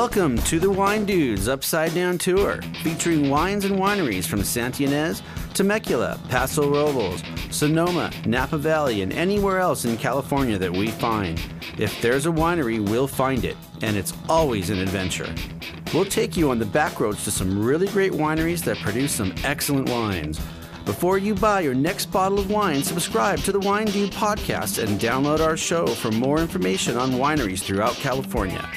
Welcome to the Wine Dudes Upside Down Tour, featuring wines and wineries from Santa Ynez, Temecula, Paso Robles, Sonoma, Napa Valley, and anywhere else in California that we find. If there's a winery, we'll find it, and it's always an adventure. We'll take you on the back roads to some really great wineries that produce some excellent wines. Before you buy your next bottle of wine, subscribe to the Wine Dude podcast and download our show for more information on wineries throughout California.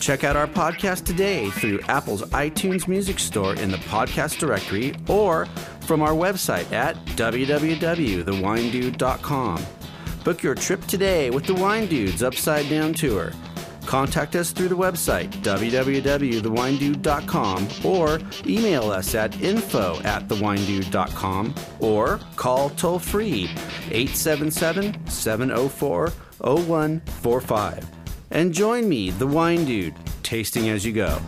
Check out our podcast today through Apple's iTunes Music Store in the podcast directory or from our website at www.thewinedude.com. Book your trip today with the Wine Dudes Upside Down Tour. Contact us through the website, www.thewinedude.com, or email us at info at thewinedude.com, or call toll free 877 704 0145. And join me, the Wine Dude, tasting as you go.